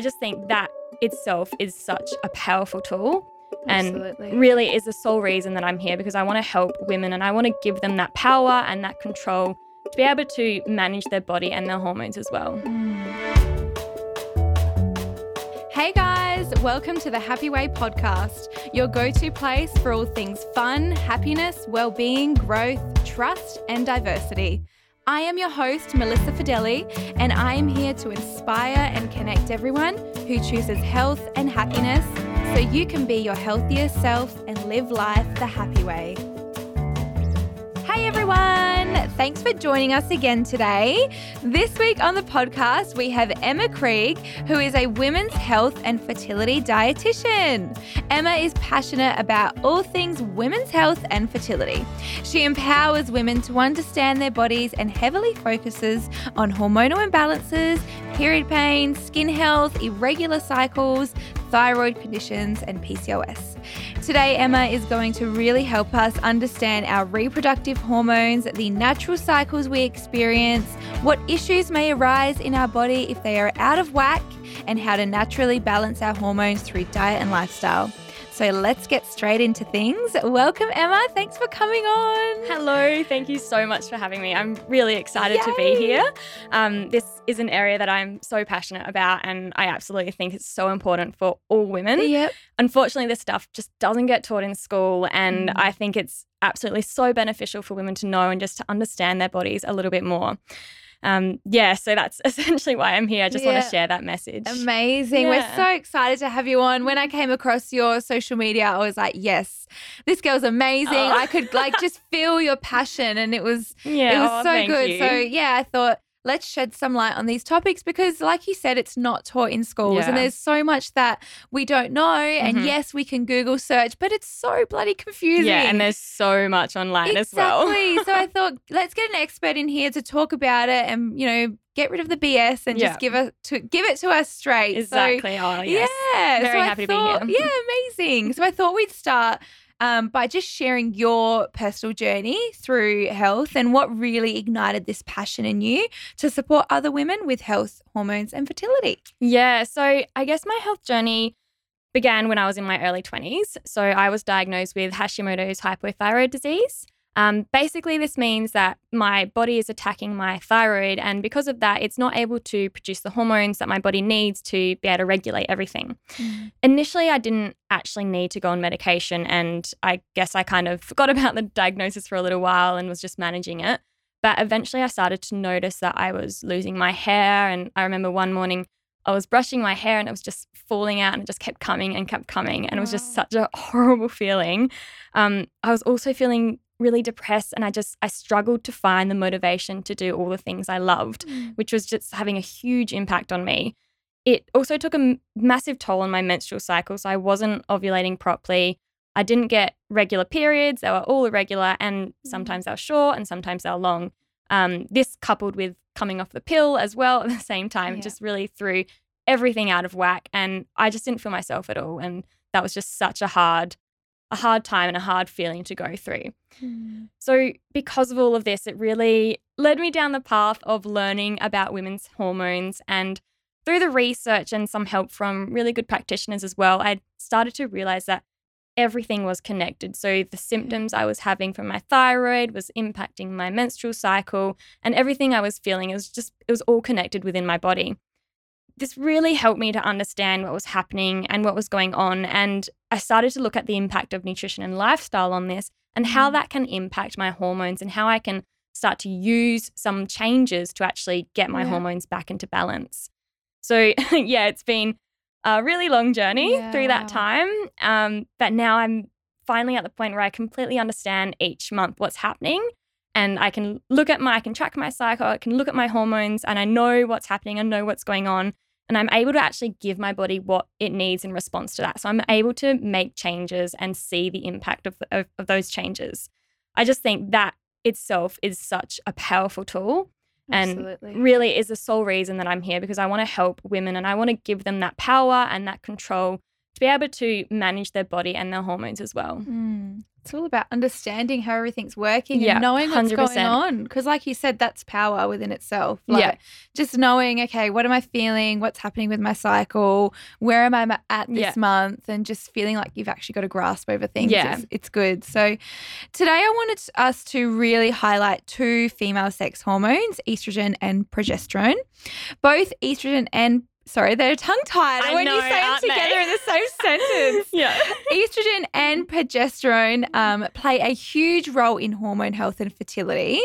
I just think that itself is such a powerful tool. Absolutely. And really is the sole reason that I'm here because I want to help women and I want to give them that power and that control to be able to manage their body and their hormones as well. Mm. Hey guys, welcome to the Happy Way podcast, your go to place for all things fun, happiness, well being, growth, trust, and diversity. I am your host, Melissa Fideli, and I am here to inspire and connect everyone who chooses health and happiness so you can be your healthiest self and live life the happy way. Hey everyone, thanks for joining us again today. This week on the podcast, we have Emma Krieg, who is a women's health and fertility dietitian. Emma is passionate about all things women's health and fertility. She empowers women to understand their bodies and heavily focuses on hormonal imbalances, period pain, skin health, irregular cycles, thyroid conditions, and PCOS. Today, Emma is going to really help us understand our reproductive hormones, the natural cycles we experience, what issues may arise in our body if they are out of whack, and how to naturally balance our hormones through diet and lifestyle. So let's get straight into things. Welcome, Emma. Thanks for coming on. Hello, thank you so much for having me. I'm really excited Yay. to be here. Um, this is an area that I'm so passionate about, and I absolutely think it's so important for all women. Yep. Unfortunately, this stuff just doesn't get taught in school, and Mm. I think it's absolutely so beneficial for women to know and just to understand their bodies a little bit more. Um, yeah, so that's essentially why I'm here. I just want to share that message. Amazing. We're so excited to have you on. When I came across your social media, I was like, yes, this girl's amazing. Oh. I could like just feel your passion and it was yeah, it was oh, so good. you. So yeah, I thought let's shed some light on these topics because like you said it's not taught in schools and there's so much that we don't know and Mhm. yes we can google search but it's so bloody confusing yeah, and there's so much online as well. Exactly. so I thought let's get an expert in here to talk about it and you know get rid of the BS and Yeah. just give it to give it to us straight. So, exactly. oh, yes. yeah. Very so happy to be here. Yeah, amazing. So I thought we'd start um, by just sharing your personal journey through health and what really ignited this passion in you to support other women with health, hormones, and fertility. Yeah. So I guess my health journey began when I was in my early 20s. So I was diagnosed with Hashimoto's hypothyroid disease. Um, basically, this means that my body is attacking my thyroid, and because of that, it's not able to produce the hormones that my body needs to be able to regulate everything. Initially, I didn't actually need to go on medication, and I guess I kind of forgot about the diagnosis for a little while and was just managing it. But eventually, I started to notice that I was losing my hair, and I remember one morning I was brushing my hair and it was just falling out and it just kept coming and kept coming. And it was just such a horrible feeling. Um, I was also feeling really depressed and I just, I struggled to find the motivation to do all the things I loved, which was just having a huge impact on me. It also took a m- massive toll on my menstrual cycle. So I wasn't ovulating properly. I didn't get regular periods. They were all irregular and sometimes they were short and sometimes they were long. Um, this coupled with coming off the pill as well at the same time, Yeah. just really threw everything out of whack. And I just didn't feel myself at all. And that was just such a hard, a hard time and a hard feeling to go through. Hmm. So, because of all of this, it really led me down the path of learning about women's hormones. And through the research and some help from really good practitioners as well, I started to realize that everything was connected. So, the hmm. symptoms I was having from my thyroid was impacting my menstrual cycle, and everything I was feeling, it was just, it was all connected within my body. This really helped me to understand what was happening and what was going on. And I started to look at the impact of nutrition and lifestyle on this and how Mm. that can impact my hormones and how I can start to use some changes to actually get my Yeah. hormones back into balance. So, yeah, it's been a really long journey Yeah, through that time. Um, but now I'm finally at the point where I completely understand each month what's happening. And I can look at my, I can track my cycle, I can look at my hormones, and I know what's happening, I know what's going on. And I'm able to actually give my body what it needs in response to that. So I'm able to make changes and see the impact of, of, of those changes. I just think that itself is such a powerful tool and really is the sole reason that I'm here because I want to help women and I want to give them that power and that control to be able to manage their body and their hormones as well. Mm. It's all about understanding how everything's working Yeah, and knowing what's 100%. going on. Because, like you said, that's power within itself. Like, Yeah. Just knowing, okay, what am I feeling? What's happening with my cycle? Where am I at this Yeah. month? And just feeling like you've actually got a grasp over things. Yeah. It's, it's good. So, today I wanted us to really highlight two female sex hormones, estrogen and progesterone. Both estrogen and Sorry, they're tongue tied I when know, you say them aren't they? together in the same sentence Yeah. estrogen and progesterone um, play a huge role in hormone health and fertility.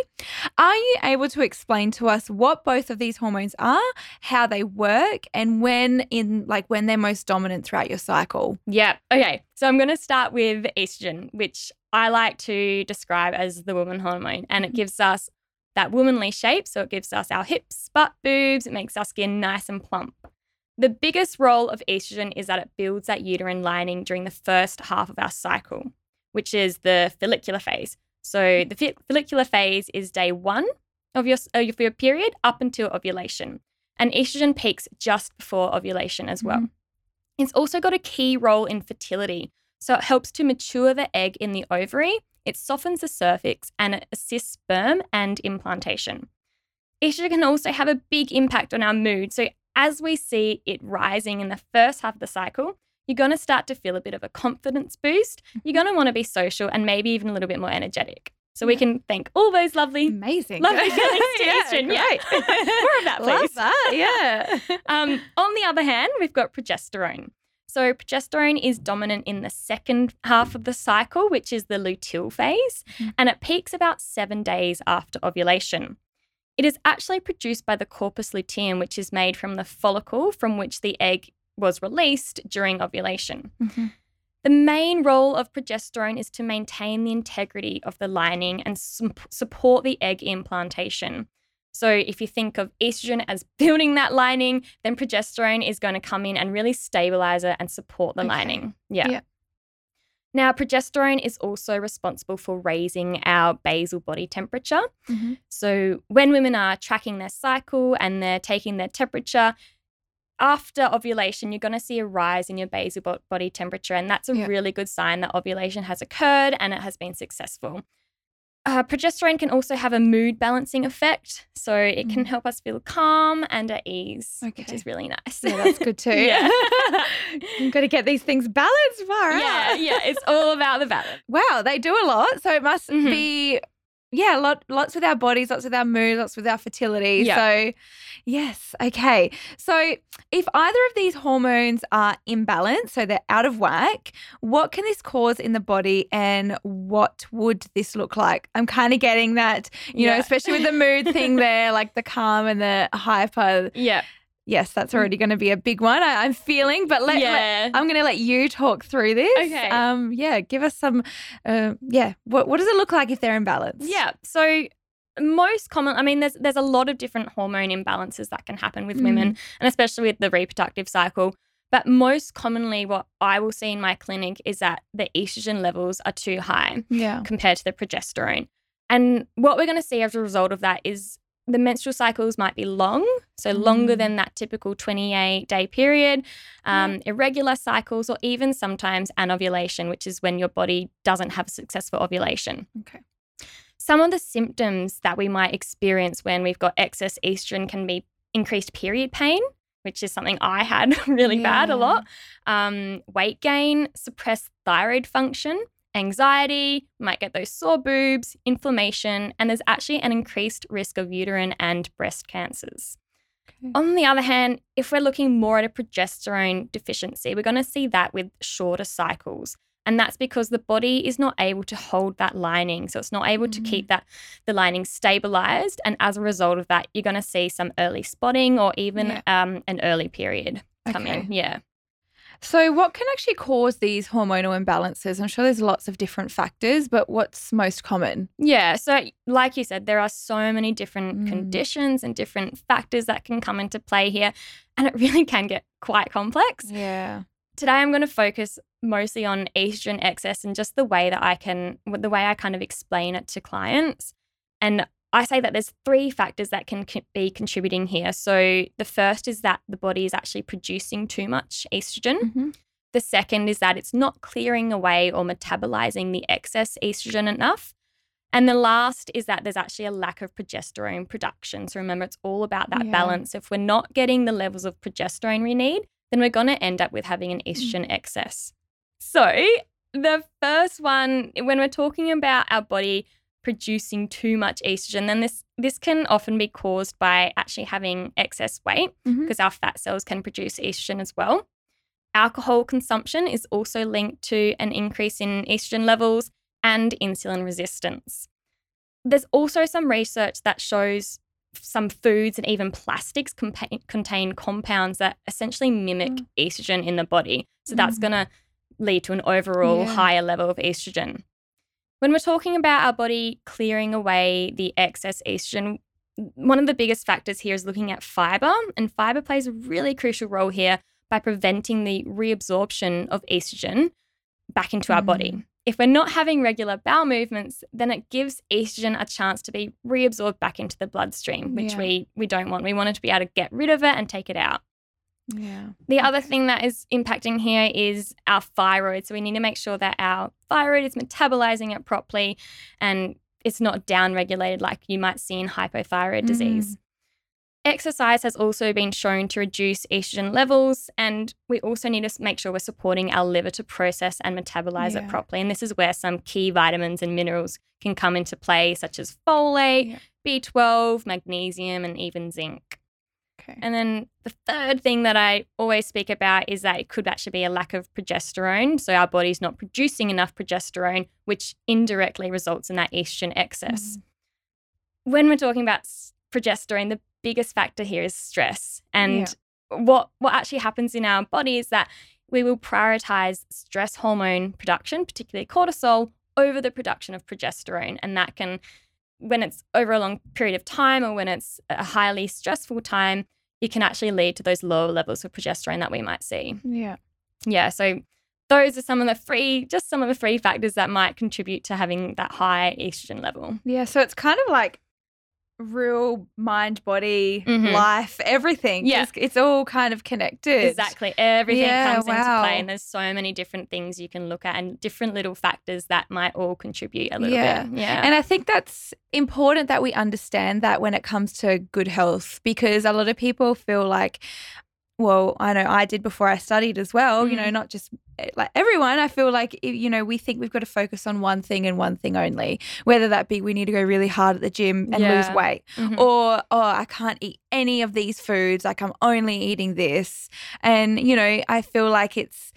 Are you able to explain to us what both of these hormones are, how they work, and when in like when they're most dominant throughout your cycle? Yeah. Okay. So I'm going to start with estrogen, which I like to describe as the woman hormone. And it gives us that womanly shape. So it gives us our hips, butt, boobs. It makes our skin nice and plump. The biggest role of estrogen is that it builds that uterine lining during the first half of our cycle, which is the follicular phase. So the follicular phase is day one of your, of your period up until ovulation. And estrogen peaks just before ovulation as well. Mm-hmm. It's also got a key role in fertility. So it helps to mature the egg in the ovary, it softens the cervix, and it assists sperm and implantation. Estrogen can also have a big impact on our mood. So as we see it rising in the first half of the cycle, you're going to start to feel a bit of a confidence boost. You're going to want to be social and maybe even a little bit more energetic. So we can thank all those lovely, Amazing. lovely feelings to estrogen. Yeah. More of that, please. Love that. Yeah. Um, on the other hand, we've got progesterone. So, progesterone is dominant in the second half of the cycle, which is the luteal phase, Mhm. and it peaks about seven days after ovulation. It is actually produced by the corpus luteum, which is made from the follicle from which the egg was released during ovulation. Mhm. The main role of progesterone is to maintain the integrity of the lining and sup- support the egg implantation. So, if you think of estrogen as building that lining, then progesterone is going to come in and really stabilize it and support the Okay. lining. Yeah. Yeah. Now, progesterone is also responsible for raising our basal body temperature. Mhm. So, when women are tracking their cycle and they're taking their temperature, after ovulation, you're going to see a rise in your basal body temperature. And that's a Yeah. really good sign that ovulation has occurred and it has been successful. Uh, progesterone can also have a mood balancing effect. So, it can Mm. help us feel calm and at ease, which is really nice. Yeah, that's good too. Yeah. You've got to get these things balanced. Far yeah, yeah. It's all about the balance. Wow, they do a lot. So it must Mhm. be, yeah, lot, lots with our bodies, lots with our mood, lots with our fertility. Yeah. So, yes, okay. So, if either of these hormones are imbalanced, so they're out of whack, what can this cause in the body and what would this look like? I'm kind of getting that, you know, especially with the mood thing there, like the calm and the hyper. Yeah. Yes, that's already going to be a big one. I, I'm feeling, but let, let yeah. I'm going to let you talk through this. Okay. Um. Yeah. Give us some. Uh. Yeah. What What does it look like if they're imbalanced? Yeah. So most common, I mean, there's there's a lot of different hormone imbalances that can happen with women, and especially with the reproductive cycle. But most commonly, what I will see in my clinic is that the estrogen levels are too high Yeah. compared to the progesterone. And what we're going to see as a result of that is the menstrual cycles might be long, so longer Mm. than that typical 28 day period, um, irregular cycles, or even sometimes anovulation, which is when your body doesn't have a successful ovulation. Okay. Some of the symptoms that we might experience when we've got excess estrogen can be increased period pain, which is something I had really bad a lot, um, weight gain, suppressed thyroid function, anxiety, might get those sore boobs, inflammation, and there's actually an increased risk of uterine and breast cancers. Okay. On the other hand, if we're looking more at a progesterone deficiency, we're going to see that with shorter cycles. And that's because the body is not able to hold that lining. So it's not able to Mm. keep that the lining stabilized. And as a result of that, you're going to see some early spotting or even Yeah. um, an early period coming. Okay. Yeah. So, what can actually cause these hormonal imbalances? I'm sure there's lots of different factors, but what's most common? Yeah. So, like you said, there are so many different Mm. conditions and different factors that can come into play here. And it really can get quite complex. Yeah. Today, I'm going to focus mostly on estrogen excess and just the way that I can, the way I kind of explain it to clients. And I say that there's three factors that can co- be contributing here. So the first is that the body is actually producing too much estrogen. Mhm. The second is that it's not clearing away or metabolizing the excess estrogen enough. And the last is that there's actually a lack of progesterone production. So remember, it's all about that Yeah. balance. If we're not getting the levels of progesterone we need, then we're going to end up with having an Mm. estrogen excess. So, the first one, when we're talking about our body producing too much estrogen, then this this can often be caused by actually having excess weight because our fat cells can produce estrogen as well. Alcohol consumption is also linked to an increase in estrogen levels and insulin resistance. There's also some research that shows some foods and even plastics compa- contain compounds that essentially mimic Mm. estrogen in the body. So that's Mm. going to lead to an overall Yeah. higher level of estrogen. When we're talking about our body clearing away the excess estrogen, one of the biggest factors here is looking at fiber, and fiber plays a really crucial role here by preventing the reabsorption of estrogen back into our body. Mm. If we're not having regular bowel movements, then it gives estrogen a chance to be reabsorbed back into the bloodstream, which Yeah. we we don't want. We want it to be able to get rid of it and take it out. Yeah. The other thing that is impacting here is our thyroid. So we need to make sure that our thyroid is metabolizing it properly and it's not downregulated like you might see in hypothyroid mm-hmm. disease. Exercise has also been shown to reduce estrogen levels, and we also need to make sure we're supporting our liver to process and metabolize Yeah. it properly. And this is where some key vitamins and minerals can come into play, such as folate, Yeah. B12, magnesium, and even zinc. Okay. And then the third thing that I always speak about is that it could actually be a lack of progesterone. So our body's not producing enough progesterone, which indirectly results in that estrogen excess. Mm-hmm. When we're talking about progesterone, the biggest factor here is stress. And what what actually happens in our body is that we will prioritize stress hormone production, particularly cortisol, over the production of progesterone. And that can when it's over a long period of time or when it's a highly stressful time, it can actually lead to those lower levels of progesterone that we might see. yeah. Yeah, so those are some of the free, just some of the free factors that might contribute to having that high estrogen level. Yeah. So it's kind of like real mind, body, Mhm. life, everything. Yeah. It's, it's all kind of connected. Exactly. Everything Yeah, comes into play, and there's so many different things you can look at and different little factors that might all contribute a little Yeah. bit. Yeah. And I think that's important that we understand that when it comes to good health, because a lot of people feel like, well, I know I did before I studied as well, you know, Mm. not just eh, like everyone. I feel like, you know, we think we've got to focus on one thing and one thing only, whether that be we need to go really hard at the gym and lose Yeah. weight, Mhm. or, oh, I can't eat any of these foods, like I'm only eating this. And, you know, I feel like it's,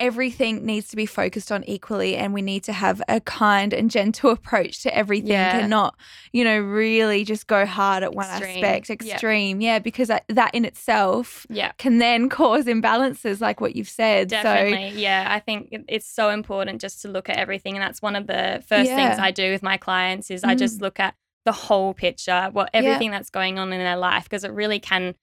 everything needs to be focused on equally and we need to have a kind and gentle approach to everything Yeah. and not you know really just go hard at one Extreme. aspect Yep. extreme yeah because that, that in itself yeah. can then cause imbalances like what you've said so Definitely. yeah. I think it's so important just to look at everything. And that's one of the first things I do with my clients is I just Mm. look at the whole picture, what everything that's going on in their life, because it really can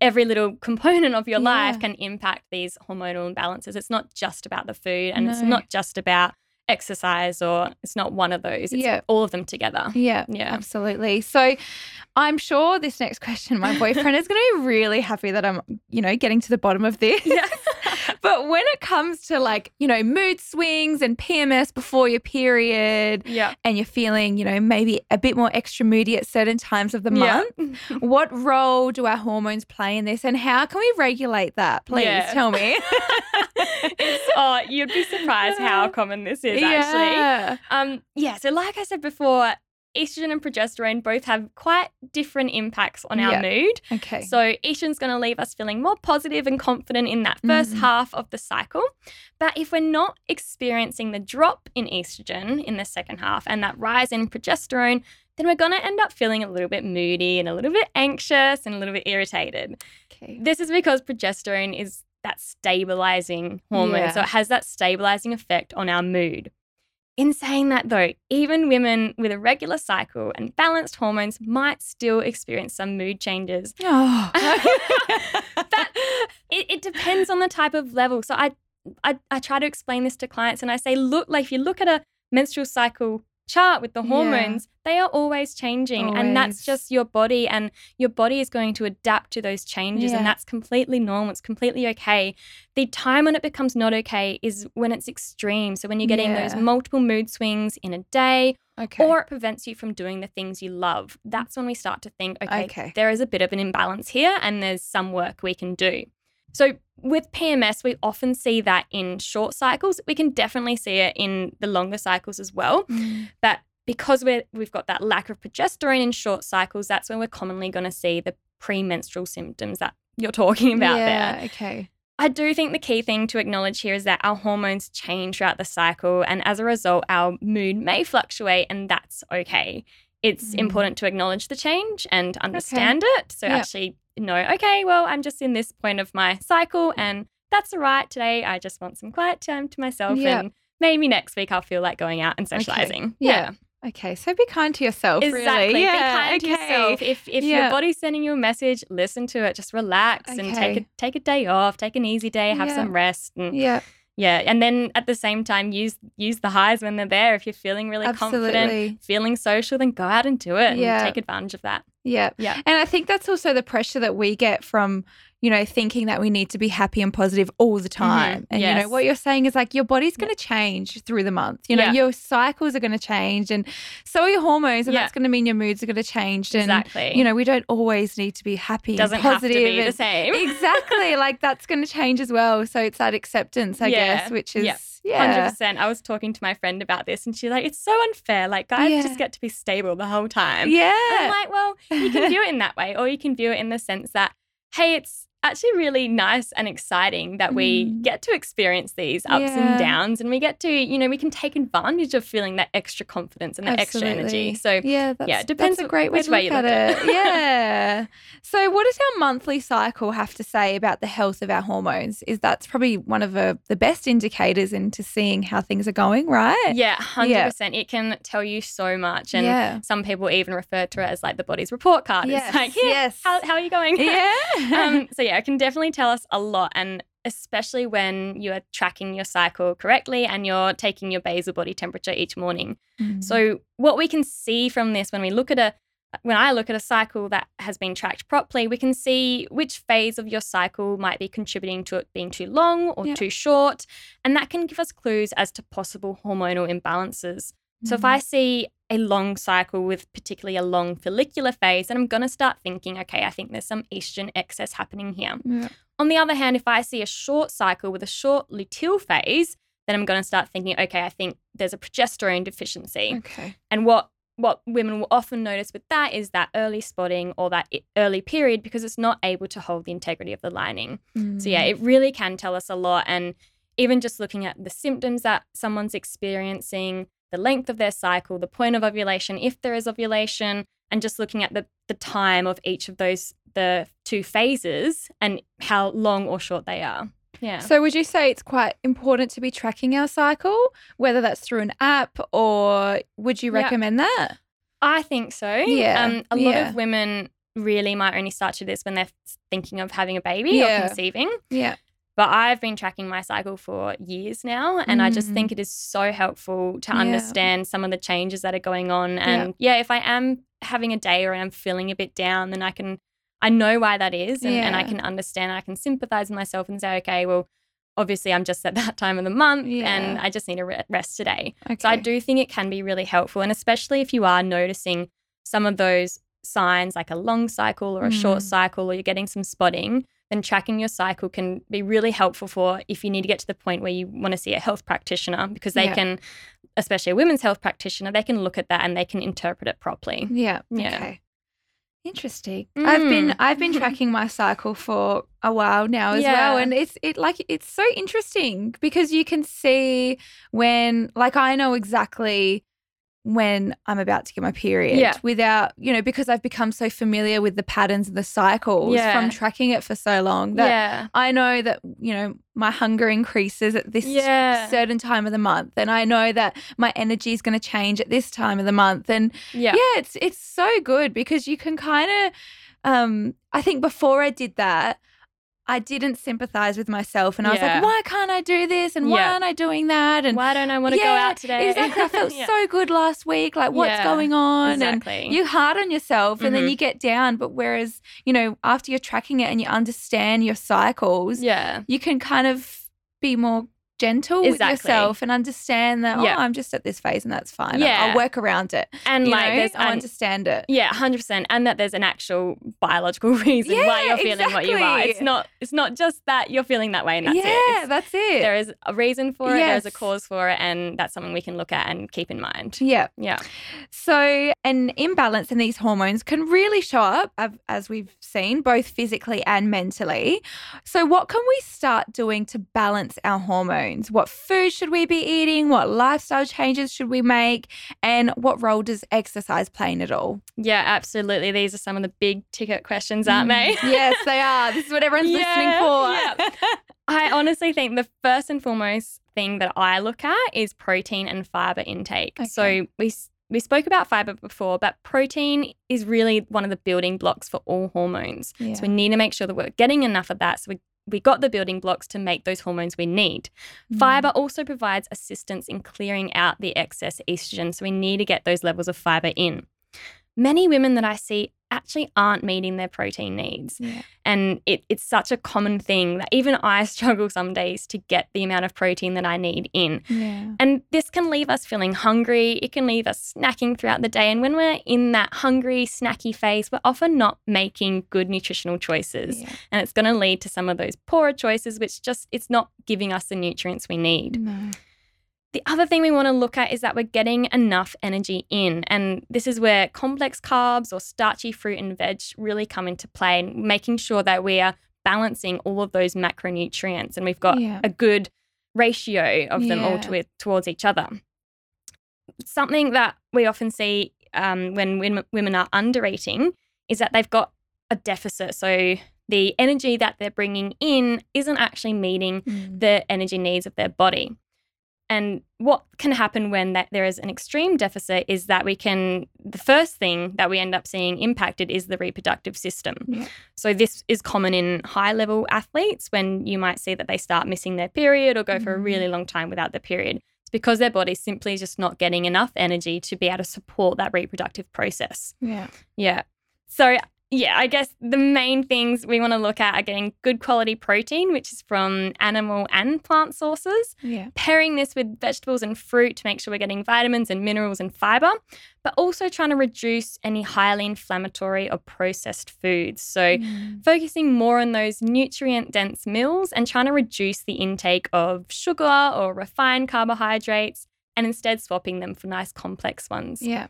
every little component of your life can impact these hormonal imbalances. It's not just about the food and it's not just about exercise or it's not one of those. It's Yeah. all of them together. yeah Yeah. absolutely so i'm sure this next question my boyfriend is going to be really happy that i'm you know getting to the bottom of this Yeah. but when it comes to like you know mood swings and pms before your period Yeah. and you're feeling, you know, maybe a bit more extra moody at certain times of the Yeah. month, what role do our hormones play in this and how can we regulate that? Please Yeah. tell me. it's oh, you'd be surprised how common this is actually. Yeah. Um, yeah, so like I said before, estrogen and progesterone both have quite different impacts on our Yeah. mood. Okay. So estrogen's going to leave us feeling more positive and confident in that 1st Mhm. half of the cycle. But if we're not experiencing the drop in estrogen in the second half and that rise in progesterone, then we're going to end up feeling a little bit moody and a little bit anxious and a little bit irritated. okay. This is because progesterone is that stabilizing hormone. Yeah. So it has that stabilizing effect on our mood. In saying that, though, even women with a regular cycle and balanced hormones might still experience some mood changes. Oh. That- It, it depends on the type of level. So I, I, I try to explain this to clients and I say, look, like if you look at a menstrual cycle chart with the Yeah. hormones, they are always changing. And that's just your body, and your body is going to adapt to those changes. Yeah. And that's completely normal. It's completely okay. The time when it becomes not okay is when it's extreme. So when you're getting those multiple mood swings in a day, Okay. or it prevents you from doing the things you love, that's when we start to think, okay, Okay. there is a bit of an imbalance here and there's some work we can do. So, with PMS, we often see that in short cycles. We can definitely see it in the longer cycles as well. Mm. But because we're, we've got that lack of progesterone in short cycles, that's when we're commonly going to see the premenstrual symptoms that you're talking about there. yeah. Okay. I do think the key thing to acknowledge here is that our hormones change throughout the cycle, and as a result, our mood may fluctuate, and that's okay. It's Mm. important to acknowledge the change and understand it. So, actually know, okay, well, I'm just in this point of my cycle, and that's all right. Today, I just want some quiet time to myself, Yep. and maybe next week I'll feel like going out and socializing. Yeah. Okay. So be kind to yourself. Exactly. Really. Be Yeah. kind to okay. yourself. If if Yeah. your body's sending you a message, listen to it. Just relax and take a take a day off, take an easy day, have Yeah. some rest, and Yeah. Yeah, and then at the same time, use use the highs when they're there. If you're feeling really confident, feeling social, then go out and do it and Yeah. take advantage of that. Yeah. Yeah. And I think that's also the pressure that we get from, you know, thinking that we need to be happy and positive all the time. And, you know, Mm-hmm. What you're saying is like your body's going to change through the month. You know, Yeah. your cycles are going to change and so are your hormones. And Yeah. that's going to mean your moods are going to change. And, Exactly. you know, we don't always need to be happy doesn't and have to be the same. exactly. like that's going to change as well. So it's that acceptance, I guess, which is, Yeah. yeah. Hundred percent. I was talking to my friend about this, and she's like, "It's so unfair. Like guys Yeah. just get to be stable the whole time." Yeah. And I'm like, well, you can view it in that way, or you can view it in the sense that, hey, it's actually really nice and exciting that we Mm. get to experience these ups Yeah. and downs, and we get to, you know, we can take advantage of feeling that extra confidence and that extra energy. So, yeah, that's, it depends a great way which to way look you at look at it. yeah. So, what does our monthly cycle have to say about the health of our hormones? Is that's probably one of the, the best indicators into seeing how things are going, right? yeah, hundred percent. It can tell you so much, and Yeah. some people even refer to it as like the body's report card. Yes, It's like, here, yes. how, how are you going? Yeah. um, so yeah, it can definitely tell us a lot, and especially when you are tracking your cycle correctly and you're taking your basal body temperature each morning. Mm. So what we can see from this when we look at a when I look at a cycle that has been tracked properly, we can see which phase of your cycle might be contributing to it being too long or Yeah. too short. And that can give us clues as to possible hormonal imbalances. So if. I see a long cycle with particularly a long follicular phase, then I'm going to start thinking, okay, I think there's some estrogen excess happening here. Yeah. On the other hand, if I see a short cycle with a short luteal phase, then I'm going to start thinking, okay, I think there's a progesterone deficiency. Okay. And what what women will often notice with that is that early spotting or that early period because it's not able to hold the integrity of the lining. So yeah, Mm. it really can tell us a lot and even just looking at the symptoms that someone's experiencing, the length of their cycle, the point of ovulation if there is ovulation, and just looking at the the time of each of those the two phases and how long or short they are. Yeah. So, would you say it's quite important to be tracking our cycle, whether that's through an app or would you Yeah. recommend that? I think so. Yeah, Um, a lot yeah. of women really might only start to this when they're thinking of having a baby Yeah. or conceiving. Yeah. But I've been tracking my cycle for years now, and I just Mm. think it is so helpful to Yeah. understand some of the changes that are going on. And yeah, if I am having a day or I'm feeling a bit down, then I can, I know why that is, and, and I can understand. I can sympathize with myself and say, okay, well, obviously I'm just at that time of the month, and I just need a re- rest today. Okay. So I do think it can be really helpful, and especially if you are noticing some of those signs like a long cycle or a short Mm. cycle, or you're getting some spotting, then tracking your cycle can be really helpful for if you need to get to the point where you want to see a health practitioner because they Yeah. can, especially a women's health practitioner, they can look at that and they can interpret it properly. Yeah. Yeah. Okay. Interesting. I've been Mm. I've been tracking my cycle for a while now as well and it's it like it's so interesting because you can see when like I know exactly when I'm about to get my period Yeah. without, you know, because I've become so familiar with the patterns of the cycles Yeah. from tracking it for so long that yeah. I know that, you know, my hunger increases at this certain time of the month. And I know that my energy is going to change at this time of the month. And Yeah. yeah, it's it's so good because you can kind of um I think before I did that, I didn't sympathize with myself and I was Yeah. like, why can't I do this? And why Yeah. aren't I doing that? And Why don't I want to go out today? Exactly. I felt Yeah. so good last week. Like, what's Yeah, going on? Exactly. And you're hard on yourself and then Mhm. you get down. But whereas, you know, after you're tracking it and you understand your cycles, yeah. you can kind of be more gentle Exactly. with yourself and understand that, oh, Yeah. oh, I'm just at this phase and that's fine. Yeah. I'll work around it. And you like I an- understand it. Yeah, hundred percent, and that there's an actual biological reason why you're feeling what you are. It's not. It's not just that you're feeling that way and that's yeah, it. It's- that's it. there is a reason for it. There's a cause for it, and that's something we can look at and keep in mind. yeah. Yeah, So, an imbalance in these hormones can really show up, as we've seen, both physically and mentally. So, what can we start doing to balance our hormones? What food should we be eating? What lifestyle changes should we make? And what role does exercise play in it all? yeah, absolutely. These are some of the big ticket questions, aren't they? Mm. yes, they are. This is what everyone's Yeah, listening for. I honestly think the first and foremost thing that I look at is protein and fiber intake. Okay. So we we spoke about fiber before, but protein is really one of the building blocks for all hormones. Yeah. So we need to make sure that we're getting enough of that. So we we got the building blocks to make those hormones we need. Mm. Fiber also provides assistance in clearing out the excess estrogen. So we need to get those levels of fiber in. Many women that I see actually aren't meeting their protein needs. Yeah. And it, it's such a common thing that even I struggle some days to get the amount of protein that I need in. Yeah. And this can leave us feeling hungry. It can leave us snacking throughout the day. And when we're in that hungry, snacky phase, we're often not making good nutritional choices. Yeah. And it's going to lead to some of those poorer choices, which just, it's not giving us the nutrients we need. No. The other thing we want to look at is that we're getting enough energy in. And this is where complex carbs or starchy fruit and veg really come into play, and making sure that we are balancing all of those macronutrients and we've got Yeah. a good ratio of them all to, towards each other. Something that we often see um, when wom- women are under eating is that they've got a deficit. So the energy that they're bringing in isn't actually meeting Mm. the energy needs of their body. And what can happen when that there is an extreme deficit is that we can the first thing that we end up seeing impacted is the reproductive system. Yeah. So this is common in high level athletes when you might see that they start missing their period or go for a Mm. really long time without their period. It's because their body's simply just not getting enough energy to be able to support that reproductive process. Yeah. Yeah. So, yeah, I guess the main things we want to look at are getting good quality protein, which is from animal and plant sources, Yeah. pairing this with vegetables and fruit to make sure we're getting vitamins and minerals and fiber, but also trying to reduce any highly inflammatory or processed foods. So, Mm. focusing more on those nutrient dense meals and trying to reduce the intake of sugar or refined carbohydrates and instead swapping them for nice complex ones Yeah.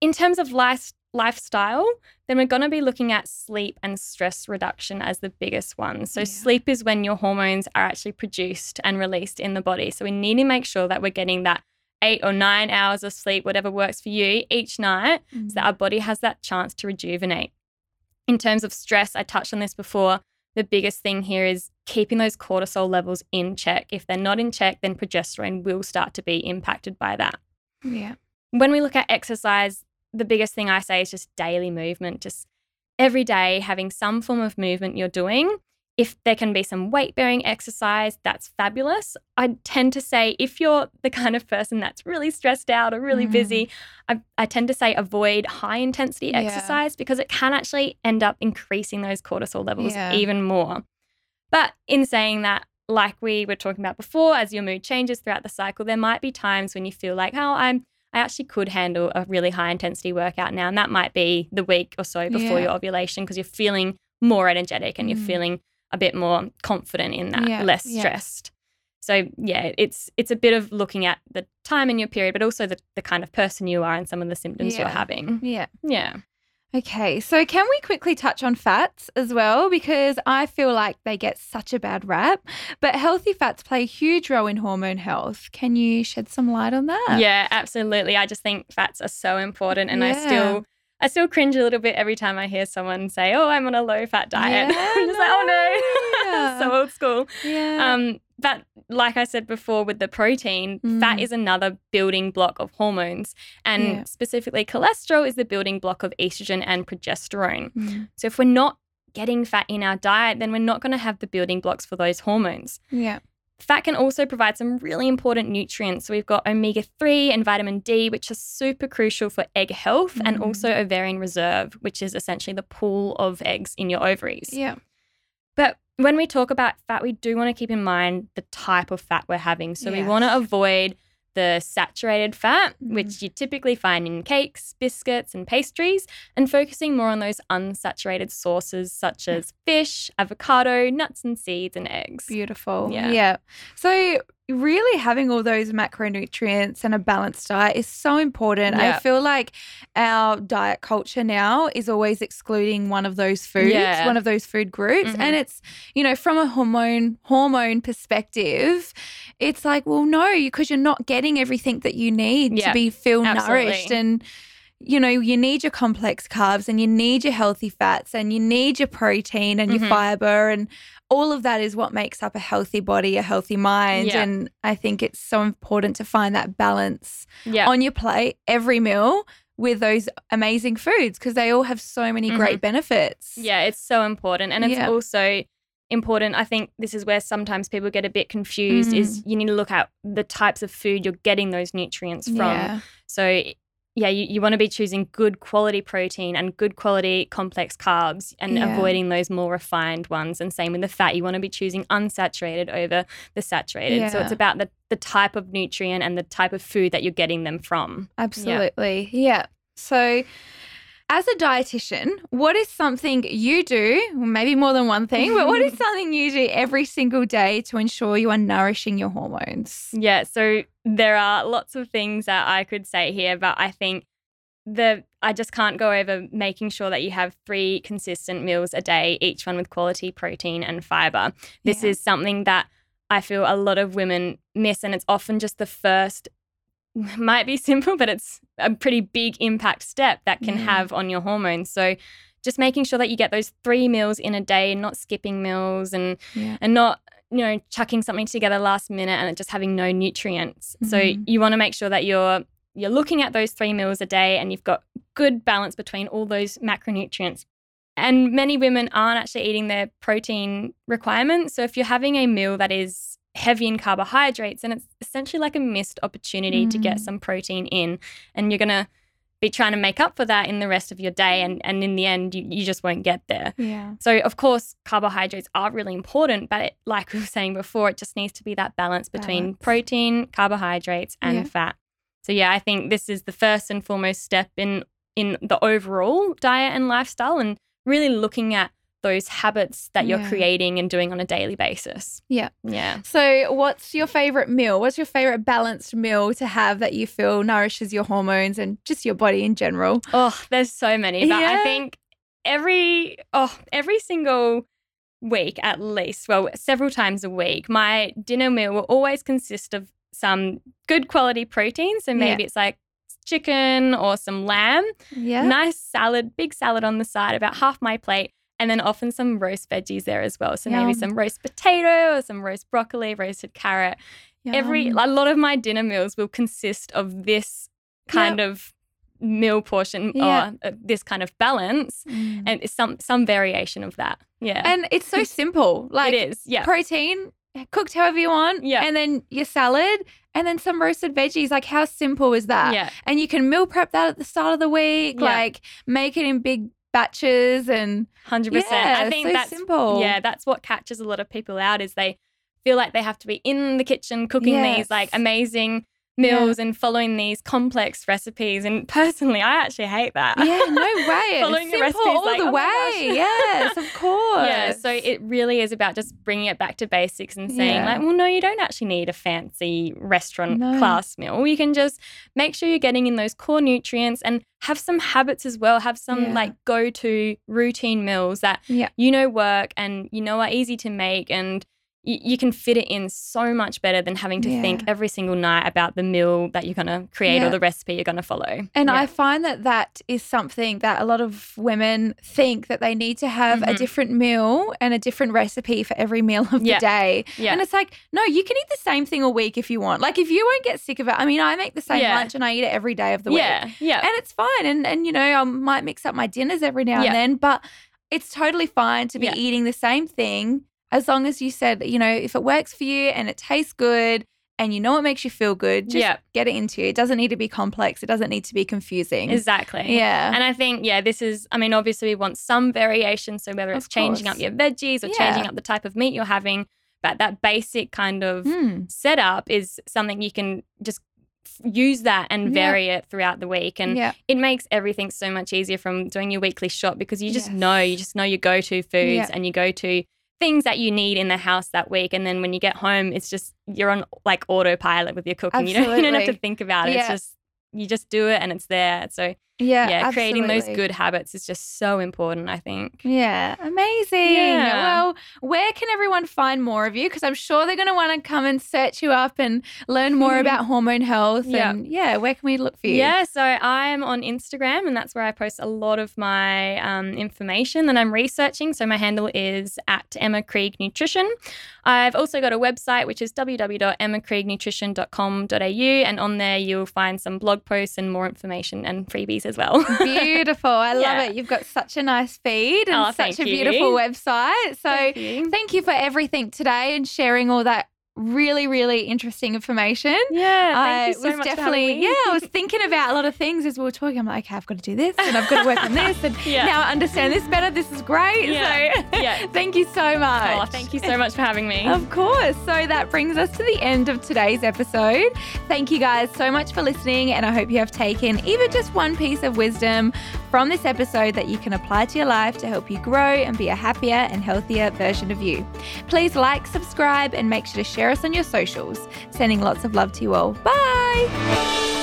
in terms of life, lifestyle, then we're going to be looking at sleep and stress reduction as the biggest one. So, Yeah. sleep is when your hormones are actually produced and released in the body. So, we need to make sure that we're getting that eight or nine hours of sleep, whatever works for you, each night, so that mm-hmm. our body has that chance to rejuvenate. In terms of stress, I touched on this before. The biggest thing here is keeping those cortisol levels in check. If they're not in check, then progesterone will start to be impacted by that Yeah. when we look at exercise, the biggest thing I say is just daily movement, just every day having some form of movement you're doing. If there can be some weight bearing exercise, that's fabulous. I tend to say if you're the kind of person that's really stressed out or really Mm. busy, I, I tend to say avoid high intensity Yeah. exercise because it can actually end up increasing those cortisol levels Yeah. even more. But in saying that, like we were talking about before, as your mood changes throughout the cycle, there might be times when you feel like, oh, I'm I actually could handle a really high intensity workout now. And that might be the week or so before Yeah. your ovulation because you're feeling more energetic and Mm. you're feeling a bit more confident in that, Yeah, less yeah. stressed. So yeah, it's it's a bit of looking at the time in your period, but also the, the kind of person you are and some of the symptoms you're having. Yeah. Yeah. Okay, so can we quickly touch on fats as well? Because I feel like they get such a bad rap, but healthy fats play a huge role in hormone health. Can you shed some light on that? Yeah, absolutely. I just think fats are so important and I still I still cringe a little bit every time I hear someone say, "Oh, I'm on a low fat diet." Yeah, I'm just like, "Oh no." no. so old school. Yeah. Um, but like I said before with the protein, fat Mm. is another building block of hormones. And Yeah. specifically cholesterol is the building block of estrogen and progesterone. Mm. So if we're not getting fat in our diet, then we're not going to have the building blocks for those hormones. Yeah. Fat can also provide some really important nutrients. So we've got omega 3 and vitamin D, which are super crucial for egg health, and Mm. also ovarian reserve, which is essentially the pool of eggs in your ovaries. Yeah. But when we talk about fat, we do want to keep in mind the type of fat we're having. So we want to avoid the saturated fat, Mhm. which you typically find in cakes, biscuits, and pastries, and focusing more on those unsaturated sources such as fish, avocado, nuts and seeds, and eggs. Beautiful. Yeah. Yeah. So really having all those macronutrients and a balanced diet is so important. I feel like our diet culture now is always excluding one of those foods, Yeah. one of those food groups. Mhm. And it's, you know, from a hormone hormone perspective, it's like, well, no, because you're not getting everything that you need Yeah. to be feel Absolutely. nourished and you know, you need your complex carbs and you need your healthy fats and you need your protein and Mhm. your fiber and all of that is what makes up a healthy body, a healthy mind. Yeah. And I think it's so important to find that balance Yeah. on your plate every meal with those amazing foods because they all have so many great benefits. Yeah, it's so important. And it's Yeah. also important. I think this is where sometimes people get a bit confused is you need to look at the types of food you're getting those nutrients from. Yeah. So yeah, you, you want to be choosing good quality protein and good quality complex carbs and Yeah. avoiding those more refined ones. And same with the fat. You want to be choosing unsaturated over the saturated. So it's about the, the type of nutrient and the type of food that you're getting them from. Absolutely. Yeah. So, as a dietitian, what is something you do, maybe more than one thing, but what is something you do every single day to ensure you are nourishing your hormones? Yeah, so there are lots of things that I could say here, but I think the I just can't go over making sure that you have three consistent meals a day, each one with quality protein and fiber. This Yeah. is something that I feel a lot of women miss, and it's often just the first. Might be simple, but it's a pretty big impact step that can Yeah. have on your hormones. So, just making sure that you get those three meals in a day, and not skipping meals, and Yeah. and not you know chucking something together last minute and just having no nutrients so Mhm. you want to make sure that you're you're looking at those three meals a day and you've got good balance between all those macronutrients and many women aren't actually eating their protein requirements so if you're having a meal that is heavy in carbohydrates and it's essentially like a missed opportunity to get Mm. some protein in and you're going to be trying to make up for that in the rest of your day and, and in the end you, you just won't get there Yeah. so, of course, carbohydrates are really important, but it, like we were saying before, it just needs to be that balance between Balance. protein, carbohydrates, and Yeah. fat. So, yeah, I think this is the first and foremost step in in the overall diet and lifestyle, and really looking at those habits that you're Yeah. creating and doing on a daily basis. Yeah. Yeah. So, what's your favorite meal? What's your favorite balanced meal to have that you feel nourishes your hormones and just your body in general? Oh, there's so many, but Yeah. I think every oh every single week at least, well, several times a week, my dinner meal will always consist of some good quality protein. So Yeah. maybe it's like chicken or some lamb, Yeah. nice salad, big salad on the side, about half my plate. And then often some roast veggies there as well. So maybe some roast potato or some roast broccoli, roasted carrot. Every a lot of my dinner meals will consist of this kind of meal portion Yeah. or uh, this kind of balance Mm. and some some variation of that. Yeah. And it's so simple. Like it is. Yeah. protein cooked however you want. Yeah. And then your salad and then some roasted veggies. Like how simple is that? yeah. And you can meal prep that at the start of the week. Yeah. Like make it in big batches and 100%. yeah, I think so that's simple. Yeah, that's what catches a lot of people out is they feel like they have to be in the kitchen cooking these like amazing meals and following these complex recipes. And personally, I actually hate that. Yeah, no way. Following Simple the recipes all like, the oh way. yes, of course. Yeah, so it really is about just bringing it back to basics and saying, Yeah. like, well, no, you don't actually need a fancy restaurant No. class meal. You can just make sure you're getting in those core nutrients and have some habits as well. Have some Yeah. like go to routine meals that Yeah. you know work and you know are easy to make and you can fit it in so much better than having to think every single night about the meal that you're going to create Yeah. or the recipe you're going to follow. And Yeah. I find that that is something that a lot of women think that they need to have a Mhm. different meal and a different recipe for every meal of Yeah. the day. yeah. And it's like, no, you can eat the same thing a week if you want. Like if you won't get sick of it. I mean, I make the same Yeah. lunch and I eat it every day of the yeah, week. yeah. And it's fine. And and you know, I might mix up my dinners every now Yeah. and then, but it's totally fine to be Yeah. eating the same thing as long as you said, you know, if it works for you and it tastes good and you know it makes you feel good, just Yeah. get it into you. It doesn't need to be complex. It doesn't need to be confusing. Exactly. Yeah. And I think, yeah, this is, I mean, obviously we want some variation. So whether it's changing up your veggies or Yeah. changing up the type of meat you're having, but that basic kind of Mm. setup is something you can just use that and Yeah. vary it throughout the week. And yeah. it makes everything so much easier from doing your weekly shop because you just Yes. know, you just know your go to foods Yeah. and you go to things that you need in the house that week. And then when you get home, it's just, you're on like autopilot with your cooking. You don't, you don't have to think about it. It's just, you just do it and it's there. So, Yeah. yeah, creating those good habits is just so important, I think. Yeah, amazing. Yeah. Well, where can everyone find more of you? Because I'm sure they're going to want to come and search you up and learn more about hormone health. Yeah. And yeah, where can we look for you? Yeah, so I'm on Instagram, and that's where I post a lot of my um, information that I'm researching. So my handle is at Emma Krieg Nutrition. I've also got a website which is www.emmakriegnutrition.com.au, and on there you'll find some blog posts and more information and freebies as well. Beautiful. I love Yeah. it. You've got such a nice feed and Oh, such a you. beautiful website. So Thank you. thank you for everything today and sharing all that really, really interesting information. Yeah, I thank you so was definitely, yeah, I was thinking about a lot of things as we were talking. I'm like, okay, I've got to do this and I've got to work on this. And Yeah. now I understand this better. This is great. Yeah. So Yeah. thank you so oh, much. Oh, thank you so much for having me. Of course. So that brings us to the end of today's episode. Thank you guys so much for listening, and I hope you have taken even just one piece of wisdom from this episode that you can apply to your life to help you grow and be a happier and healthier version of you. Please like, subscribe, and make sure to share us on your socials. Sending lots of love to you all. Bye.